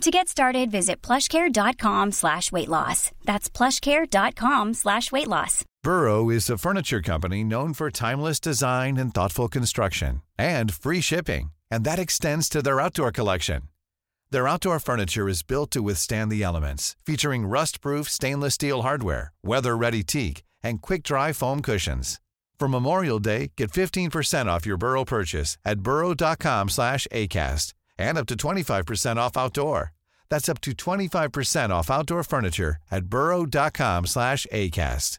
To get started, visit plushcare.com slash weight loss. That's plushcare.com slash weight loss. Burrow is a furniture company known for timeless design and thoughtful construction and free shipping, and that extends to their outdoor collection. Their outdoor furniture is built to withstand the elements, featuring rust-proof stainless steel hardware, weather-ready teak, and quick-dry foam cushions. For Memorial Day, get 15% off your Burrow purchase at burrow.com slash ACAST and up to 25% off outdoor. That's up to 25% off outdoor furniture at burrow.com slash ACAST.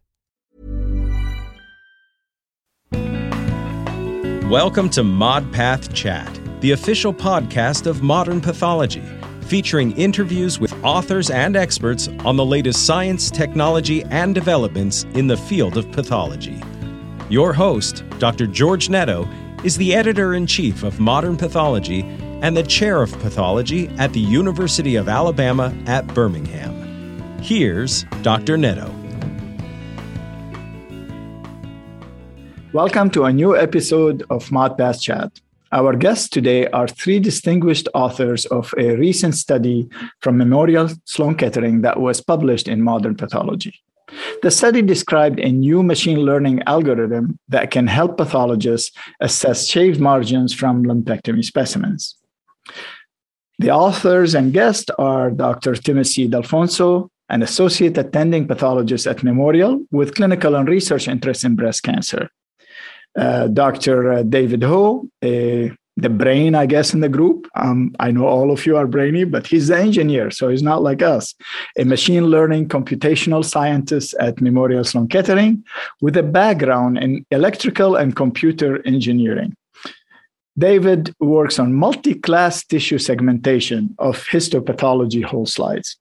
Welcome to ModPath Chat, the official podcast of modern pathology, featuring interviews with authors and experts on the latest science, technology, and developments in the field of pathology. Your host, Dr. George Netto, is the editor in chief of Modern Pathology and the chair of pathology at the University of Alabama at Birmingham. Here's Dr. Netto. Welcome to a new episode of ModPath Chat. Our guests today are three distinguished authors of a recent study from Memorial Sloan Kettering that was published in Modern Pathology. The study described a new machine learning algorithm that can help pathologists assess shaved margins from lumpectomy specimens. The authors and guests are Dr. Timothy D'Alfonso, an associate attending pathologist at Memorial with clinical and research interests in breast cancer, uh, Dr. Uh, David Ho, a, the brain, I guess, in the group. Um, I know all of you are brainy, but he's the engineer, so he's not like us. A machine learning computational scientist at Memorial Sloan Kettering with a background in electrical and computer engineering. David works on multi-class tissue segmentation of histopathology whole slides.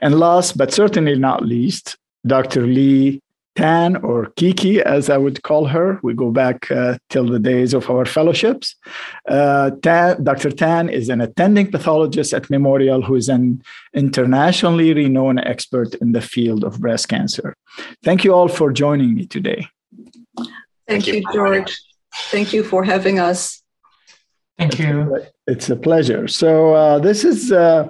And last but certainly not least, Dr. Lee Tan, or Kiki, as I would call her. We go back uh, till the days of our fellowships. Uh, Tan, Dr. Tan is an attending pathologist at Memorial who is an internationally renowned expert in the field of breast cancer. Thank you all for joining me today. Thank, Thank you, George. Thank you for having us. Thank you. It's a pleasure. So uh, this is uh,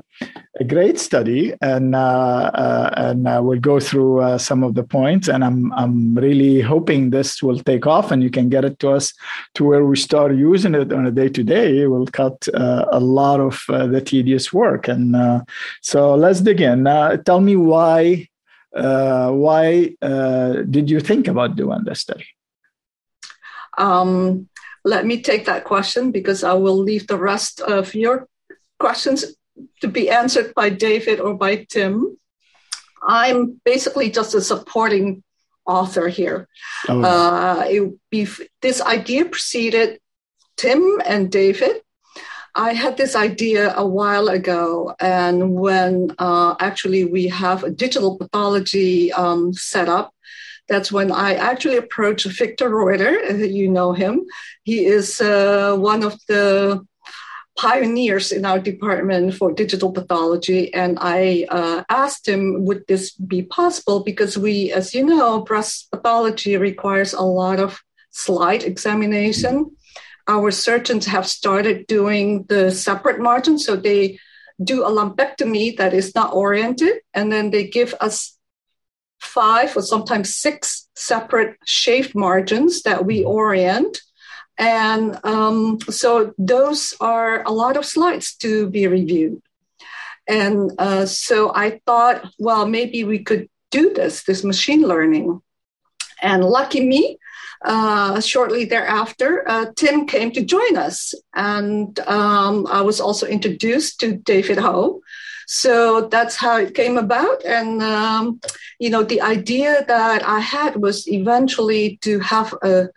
a great study, and uh, uh and uh, we'll go through uh, some of the points. And I'm I'm really hoping this will take off, and you can get it to us to where we start using it on a day to day. It will cut a lot of the tedious work. And so let's dig in. tell me why why did you think about doing this study? Um, let me take that question because I will leave the rest of your questions to be answered by David or by Tim. I'm basically just a supporting author here. Oh. Uh, be, this idea preceded Tim and David. I had this idea a while ago, and when uh, actually we have a digital pathology um, set up, that's when I actually approached Victor Reuter. You know him. He is uh, one of the pioneers in our department for digital pathology. And I uh, asked him, would this be possible? Because we, as you know, breast pathology requires a lot of slide examination. Our surgeons have started doing the separate margins. So they do a lumpectomy that is not oriented, and then they give us five or sometimes six separate shaved margins that we orient. And um, so those are a lot of slides to be reviewed. And uh, so I thought, well, maybe we could do this, this machine learning. And lucky me, uh, shortly thereafter, uh, Tim came to join us. And um, I was also introduced to David Ho, so that's how it came about. And, um, you know, the idea that I had was eventually to have a,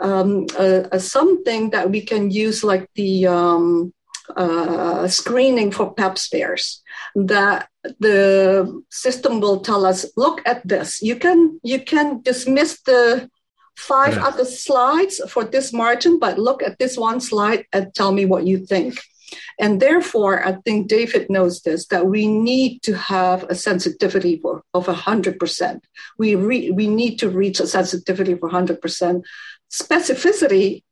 um, a, a something that we can use like the, um, uh, screening for pap smears that the system will tell us look at this. You can you can dismiss the five other slides for this margin but look at this one slide and tell me what you think and therefore i think david knows this that we need to have a sensitivity of 100% we re, we need to reach a sensitivity for 100% specificity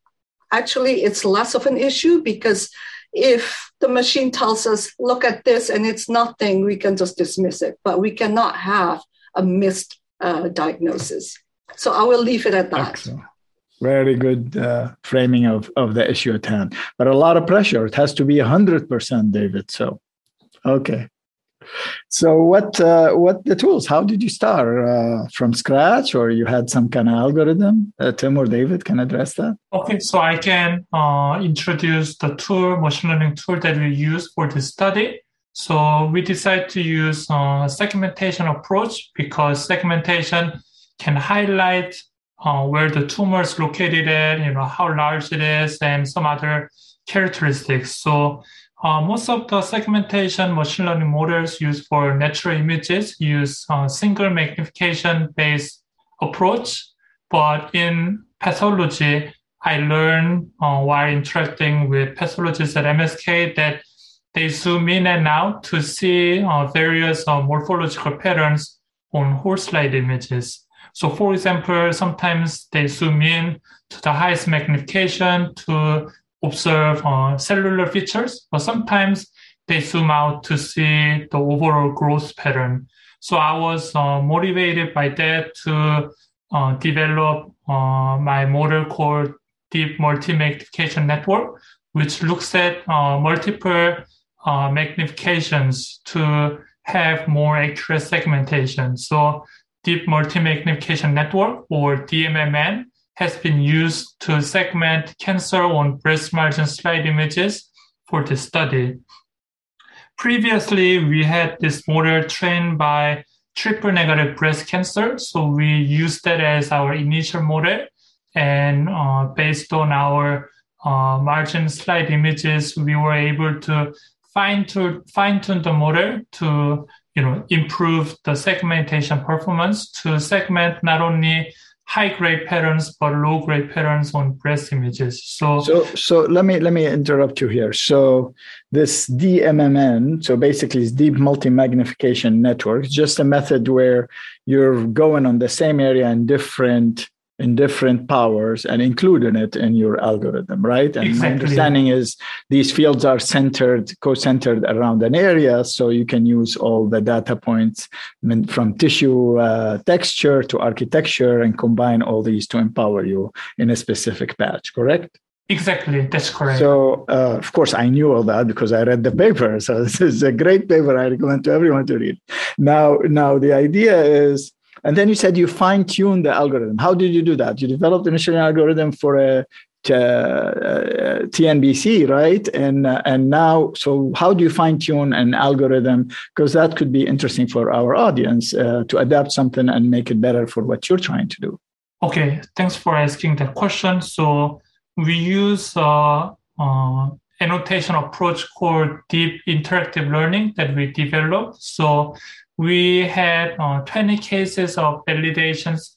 actually it's less of an issue because if the machine tells us, look at this and it's nothing, we can just dismiss it. But we cannot have a missed uh, diagnosis. So I will leave it at that. Excellent. Very good uh, framing of, of the issue at hand. But a lot of pressure. It has to be 100%, David. So, okay. So what uh, what the tools? How did you start uh, from scratch, or you had some kind of algorithm? Uh, Tim or David can address that. Okay, so I can uh, introduce the tool, machine learning tool that we use for this study. So we decided to use a segmentation approach because segmentation can highlight uh, where the tumor is located at, you know, how large it is, and some other characteristics. So uh, most of the segmentation machine learning models used for natural images use a single magnification based approach. But in pathology, I learned uh, while interacting with pathologists at MSK that they zoom in and out to see uh, various uh, morphological patterns on whole slide images. So, for example, sometimes they zoom in to the highest magnification to observe uh, cellular features, but sometimes they zoom out to see the overall growth pattern. So I was uh, motivated by that to uh, develop uh, my model called Deep Multi-Magnification Network, which looks at uh, multiple uh, magnifications to have more accurate segmentation. So Deep Multi-Magnification Network, or DMMN, has been used to segment cancer on breast margin slide images for this study. Previously, we had this model trained by triple negative breast cancer. So we used that as our initial model. And uh, based on our uh, margin slide images, we were able to fine tune, fine tune the model to you know, improve the segmentation performance to segment not only high grade patterns but low grade patterns on breast images. So, so, so let me let me interrupt you here. So, this DMMN, so basically, it's deep multi magnification network, just a method where you're going on the same area in different in different powers and including it in your algorithm, right? And exactly. my understanding is these fields are centered, co-centered around an area, so you can use all the data points from tissue uh, texture to architecture and combine all these to empower you in a specific patch, correct? Exactly, that's correct. So, uh, of course, I knew all that because I read the paper. So this is a great paper. I recommend to everyone to read. Now, now the idea is and then you said you fine tune the algorithm. How did you do that? You developed a machine algorithm for a uh, TNBC, right? And uh, and now, so how do you fine tune an algorithm? Because that could be interesting for our audience uh, to adapt something and make it better for what you're trying to do. Okay, thanks for asking that question. So we use uh, uh, annotation approach called deep interactive learning that we developed. So we had uh, 20 cases of validations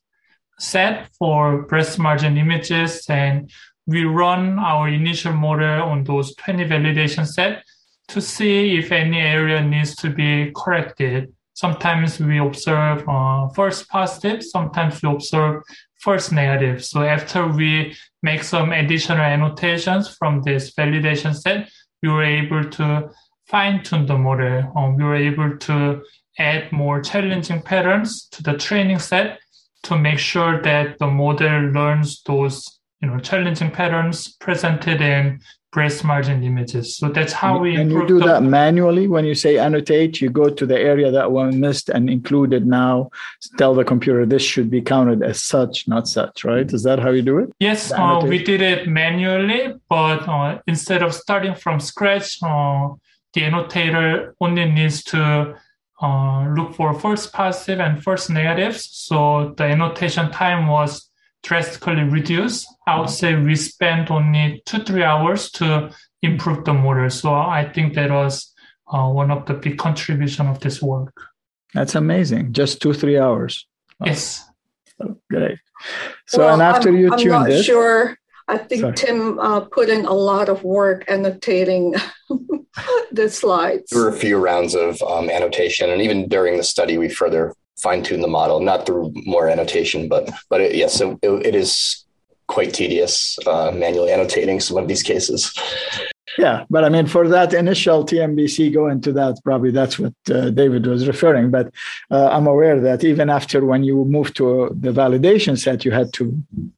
set for breast margin images and we run our initial model on those 20 validation set to see if any area needs to be corrected. Sometimes we observe uh, false positive, sometimes we observe false negative. So after we make some additional annotations from this validation set, we were able to fine tune the model. Um, we were able to add more challenging patterns to the training set to make sure that the model learns those you know challenging patterns presented in breast margin images. So that's how we. And you do the, that manually when you say annotate. You go to the area that was missed and include it now. Tell the computer this should be counted as such, not such. Right? Is that how you do it? Yes, uh, we did it manually, but uh, instead of starting from scratch, uh, the annotator only needs to uh, look for false positive and false negatives. So the annotation time was drastically reduced. I would say we spent only two, three hours to improve the model. So I think that was uh, one of the big contribution of this work. That's amazing. Just two, three hours. Yes. Oh, great. So, well, and after I'm, you I'm not it, sure. I think Sorry. Tim uh, put in a lot of work annotating the slides. There were a few rounds of um, annotation, and even during the study, we further fine tuned the model, not through more annotation, but but it, yes, it, it is quite tedious uh, manually annotating some of these cases. Yeah, but I mean, for that initial TNBC, go into that. Probably that's what uh, David was referring. But uh, I'm aware that even after when you move to the validation set, you had to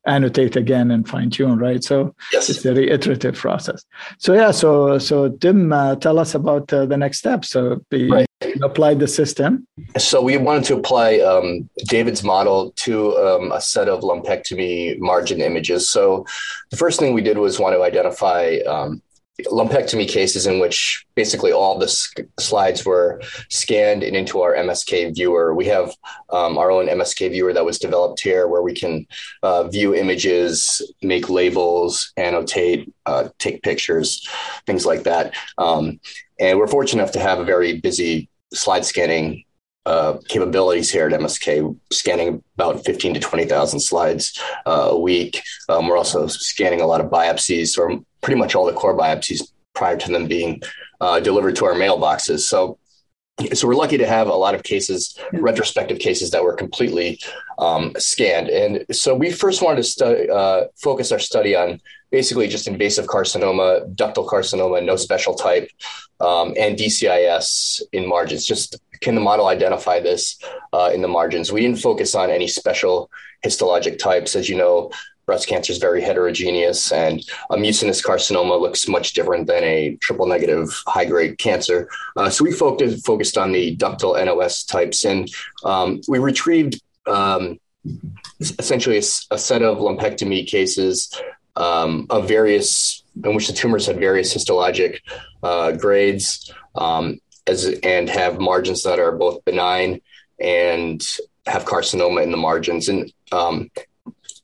annotate again and fine tune, right? So Yes. it's a reiterative process. So yeah, so so Tim, uh, tell us about uh, the next steps. So the, Right. you applied the system. So we wanted to apply um, David's model to um, a set of lumpectomy margin images. So the first thing we did was want to identify um, lumpectomy cases in which basically all the slides were scanned and into our MSK viewer. We have um, our own MSK viewer that was developed here where we can uh, view images, make labels, annotate, uh, take pictures, things like that. Um, and we're fortunate enough to have a very busy slide scanning uh, capabilities here at MSK, scanning about 15 to 20,000 slides uh, a week. Um, we're also scanning a lot of biopsies, or pretty much all the core biopsies prior to them being uh, delivered to our mailboxes. So, so we're lucky to have a lot of cases, retrospective cases that were completely um, scanned. And so we first wanted to uh, focus our study on basically just invasive carcinoma, ductal carcinoma, no special type, um, and DCIS in margins. Just can the model identify this uh, in the margins? We didn't focus on any special histologic types. As you know, breast cancer is very heterogeneous, and a mucinous carcinoma looks much different than a triple negative high grade cancer. Uh, so we focused focused on the ductal NOS types, and um, we retrieved. Um, essentially a set of lumpectomy cases um, of various in which the tumors had various histologic uh, grades um, as and have margins that are both benign and have carcinoma in the margins. And um,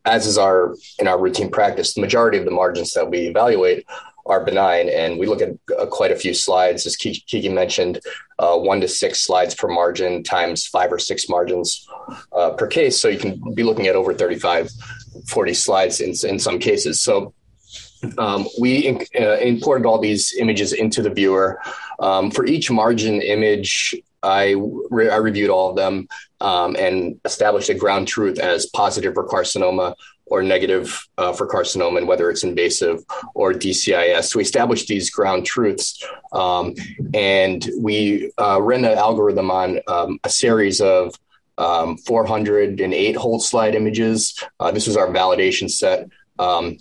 as is our in our routine practice the majority of the margins that we evaluate are benign. And we look at uh, quite a few slides. As Kiki, mentioned uh, one to six slides per margin times five or six margins uh, per case. So you can be looking at over 35 40 slides in, in some cases. So um, we uh, imported all these images into the viewer. Um, for each margin image, I, re- I reviewed all of them um, and established a ground truth as positive for carcinoma or negative uh, for carcinoma, and whether it's invasive or DCIS. So we established these ground truths, um, and we uh, ran the algorithm on um, a series of um, 408 whole slide images. Uh, this was our validation set. Um,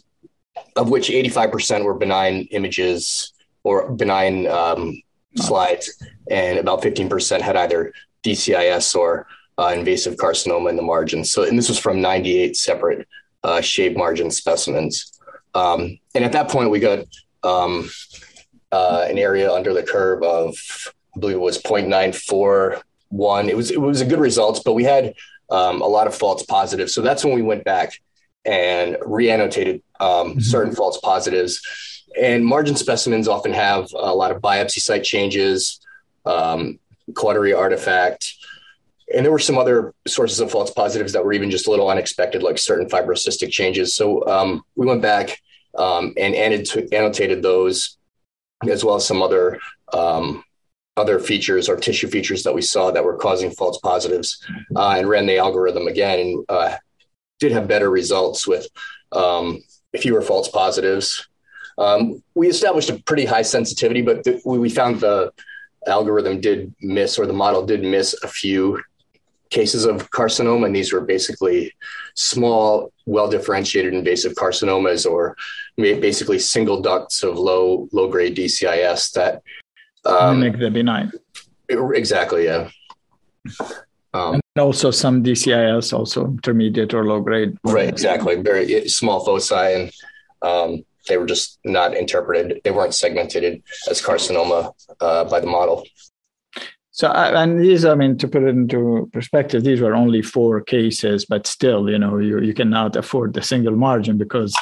of which 85% were benign images or benign um, slides, and about 15% had either DCIS or uh, invasive carcinoma in the margins. So, and this was from 98 separate uh, shave margin specimens. Um, and at that point, we got um, uh, an area under the curve of, I believe it was 0.941. It was it was a good results, but we had um, a lot of false positives. So that's when we went back and re-annotated um, mm-hmm. certain false positives. And margin specimens often have a lot of biopsy site changes, um, cautery artifact, and there were some other sources of false positives that were even just a little unexpected, like certain fibrocystic changes. So um, we went back um, and annotated those, as well as some other um, other features or tissue features that we saw that were causing false positives, uh, and ran the algorithm again, and uh, did have better results with um, fewer false positives. Um, we established a pretty high sensitivity, but th- we found the algorithm did miss, or the model did miss a few cases of carcinoma, and these were basically small, well differentiated invasive carcinomas, or basically single ducts of low low grade DCIS that um, make the benign. Exactly, yeah. Um, and also some DCIS, also intermediate or low grade. Right, exactly. Very small foci, and um, they were just not interpreted. They weren't segmented as carcinoma uh, by the model. So, and these, I mean, to put it into perspective, these were only four cases, but still, you know, you, you cannot afford the single margin because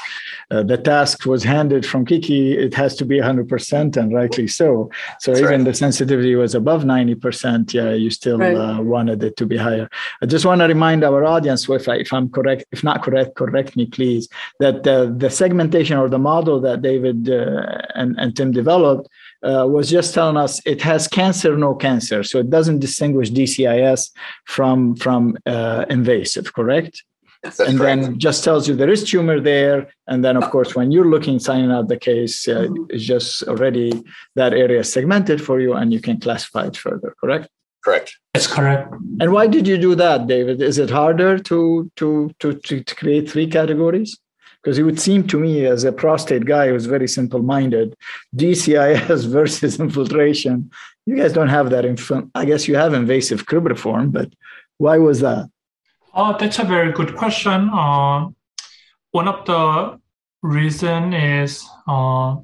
uh, the task was handed from Kiki. It has to be 100%, and rightly so. So, That's even right. the sensitivity was above 90%. Yeah, you still right. uh, wanted it to be higher. I just want to remind our audience, if, I, if I'm correct, if not correct, correct me, please, that uh, the segmentation or the model that David uh, and, and Tim developed uh, was just telling us it has cancer, no cancer. So it doesn't distinguish DCIS from, from uh, invasive, correct? That's and correct. then just tells you there is tumor there. And then, of course, when you're looking, signing out the case, uh, mm-hmm. it's just already that area segmented for you and you can classify it further, correct? Correct. That's correct. And why did you do that, David? Is it harder to to to, to create three categories? Because it would seem to me as a prostate guy who's very simple-minded dcis versus infiltration you guys don't have that inf- i guess you have invasive cribriform but why was that? Oh that's a very good question. Uh, one of the reason is uh,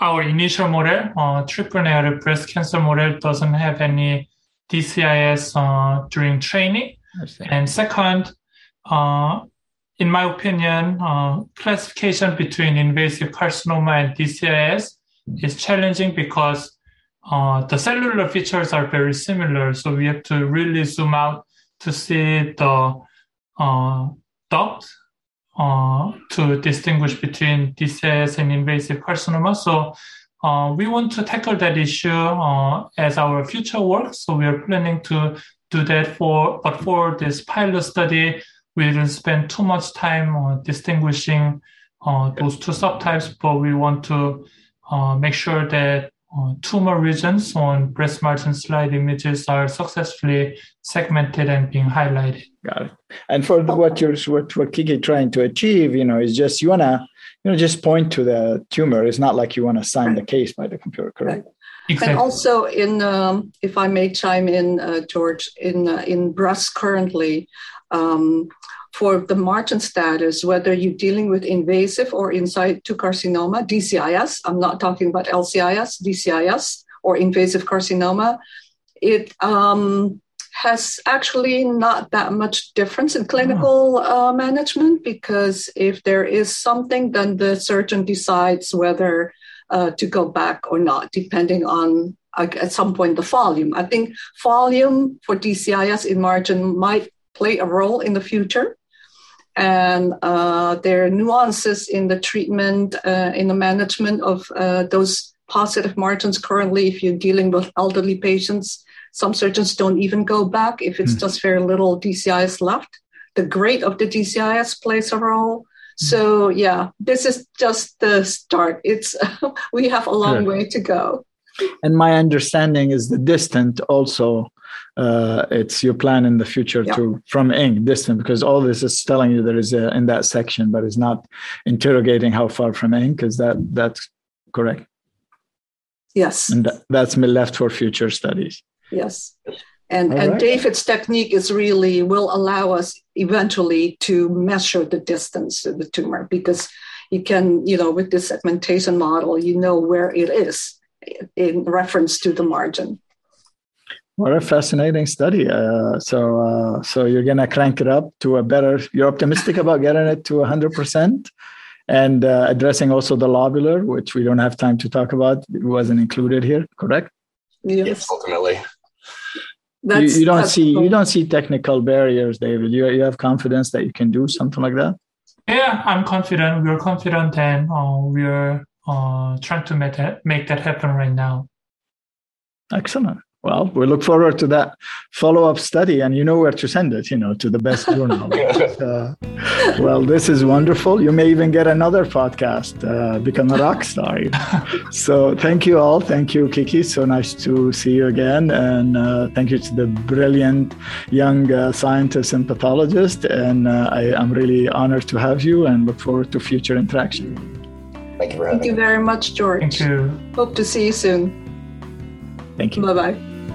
our initial model uh, triple negative breast cancer model doesn't have any dcis uh, during training. And second uh, in my opinion, uh, classification between invasive carcinoma and DCIS is challenging because uh, the cellular features are very similar. So we have to really zoom out to see the uh, uh, to distinguish between DCIS and invasive carcinoma. So uh, we want to tackle that issue uh, as our future work. So we are planning to do that for, but for this pilot study, we didn't spend too much time on distinguishing uh, those two subtypes, but we want to uh, make sure that uh, tumor regions on breast margin slide images are successfully segmented and being highlighted. Got it. And for the, what you're what what Kiki trying to achieve, you know, is just you wanna you know just point to the tumor. It's not like you want to sign the case by the computer, correct? Right. Exactly. And also, in um, if I may chime in, uh, George, in uh, in breast currently, um, for the margin status, whether you're dealing with invasive or in situ carcinoma, DCIS, I'm not talking about LCIS, DCIS, or invasive carcinoma, it um, has actually not that much difference in clinical uh, management because if there is something, then the surgeon decides whether uh, to go back or not, depending on uh, at some point the volume. I think volume for DCIS in margin might play a role in the future. And uh, there are nuances in the treatment, uh, in the management of uh, those positive margins. Currently, if you're dealing with elderly patients, some surgeons don't even go back if it's mm. just very little DCIS left. The grade of the DCIS plays a role. Hmm. So yeah, this is just the start. It's we have a long way to go. And my understanding is the distant also uh, it's your plan in the future yeah. to from ink distant because all this is telling you there is a, in that section but it's not interrogating how far from ink is that that's correct yes and that, that's left for future studies yes and, and right. David's technique is really will allow us eventually to measure the distance to the tumor because you can, you know, with this segmentation model, you know where it is in reference to the margin. What a fascinating study. Uh, so, uh, so you're gonna crank it up to a better. You're optimistic about getting it to 100 percent, and uh, addressing also the lobular, which we don't have time to talk about. It wasn't included here, correct? Yes, yes ultimately. You, you, don't see cool. you don't see technical barriers, David. You you have confidence that you can do something like that. Yeah, I'm confident. We're confident, and uh, we're uh, trying to make that make that happen right now. Excellent. Well, we look forward to that follow-up study, and you know where to send it. You know, to the best journal. uh, well, this is wonderful. You may even get another podcast, uh, become a rock star. so, thank you all. Thank you, Kiki. So nice to see you again, and uh, thank you to the brilliant young uh, scientist and pathologist. And uh, I, am really honored to have you, and look forward to future interaction. Thank you for having Thank you very much, George. Thank you. Hope to see you soon. Thank you. Bye bye.